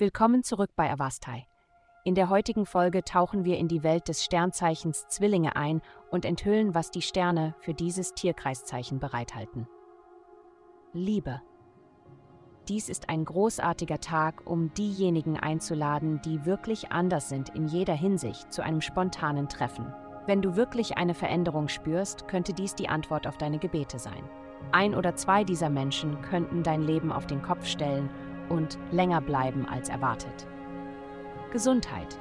Willkommen zurück bei Avastai. In der heutigen Folge tauchen wir in die Welt des Sternzeichens Zwillinge ein und enthüllen, was die Sterne für dieses Tierkreiszeichen bereithalten. Liebe. Dies ist ein großartiger Tag, um diejenigen einzuladen, die wirklich anders sind in jeder Hinsicht, zu einem spontanen Treffen. Wenn du wirklich eine Veränderung spürst, könnte dies die Antwort auf deine Gebete sein. Ein oder zwei dieser Menschen könnten dein Leben auf den Kopf stellen und länger bleiben als erwartet. Gesundheit.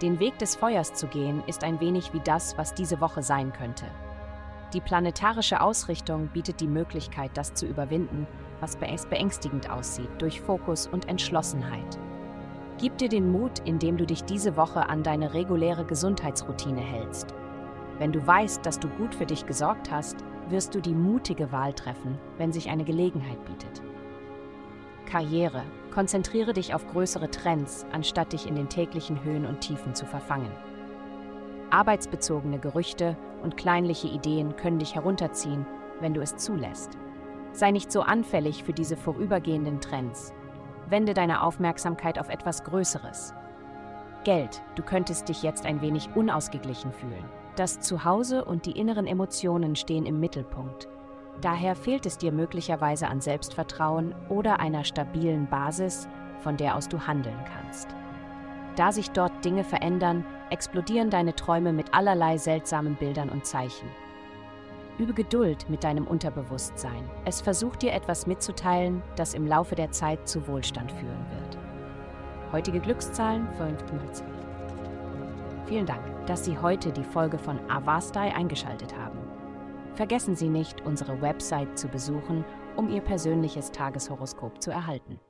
Den Weg des Feuers zu gehen, ist ein wenig wie das, was diese Woche sein könnte. Die planetarische Ausrichtung bietet die Möglichkeit, das zu überwinden, was beängstigend aussieht, durch Fokus und Entschlossenheit. Gib dir den Mut, indem du dich diese Woche an deine reguläre Gesundheitsroutine hältst. Wenn du weißt, dass du gut für dich gesorgt hast, wirst du die mutige Wahl treffen, wenn sich eine Gelegenheit bietet. Karriere. Konzentriere dich auf größere Trends, anstatt dich in den täglichen Höhen und Tiefen zu verfangen. Arbeitsbezogene Gerüchte und kleinliche Ideen können dich herunterziehen, wenn du es zulässt. Sei nicht so anfällig für diese vorübergehenden Trends. Wende deine Aufmerksamkeit auf etwas Größeres. Geld, du könntest dich jetzt ein wenig unausgeglichen fühlen. Das Zuhause und die inneren Emotionen stehen im Mittelpunkt. Daher fehlt es dir möglicherweise an Selbstvertrauen oder einer stabilen Basis, von der aus du handeln kannst. Da sich dort Dinge verändern, explodieren deine Träume mit allerlei seltsamen Bildern und Zeichen. Übe Geduld mit deinem Unterbewusstsein. Es versucht dir etwas mitzuteilen, das im Laufe der Zeit zu Wohlstand führen wird. Heutige Glückszahlen 5 Vielen Dank, dass Sie heute die Folge von Avastai eingeschaltet haben. Vergessen Sie nicht, unsere Website zu besuchen, um Ihr persönliches Tageshoroskop zu erhalten.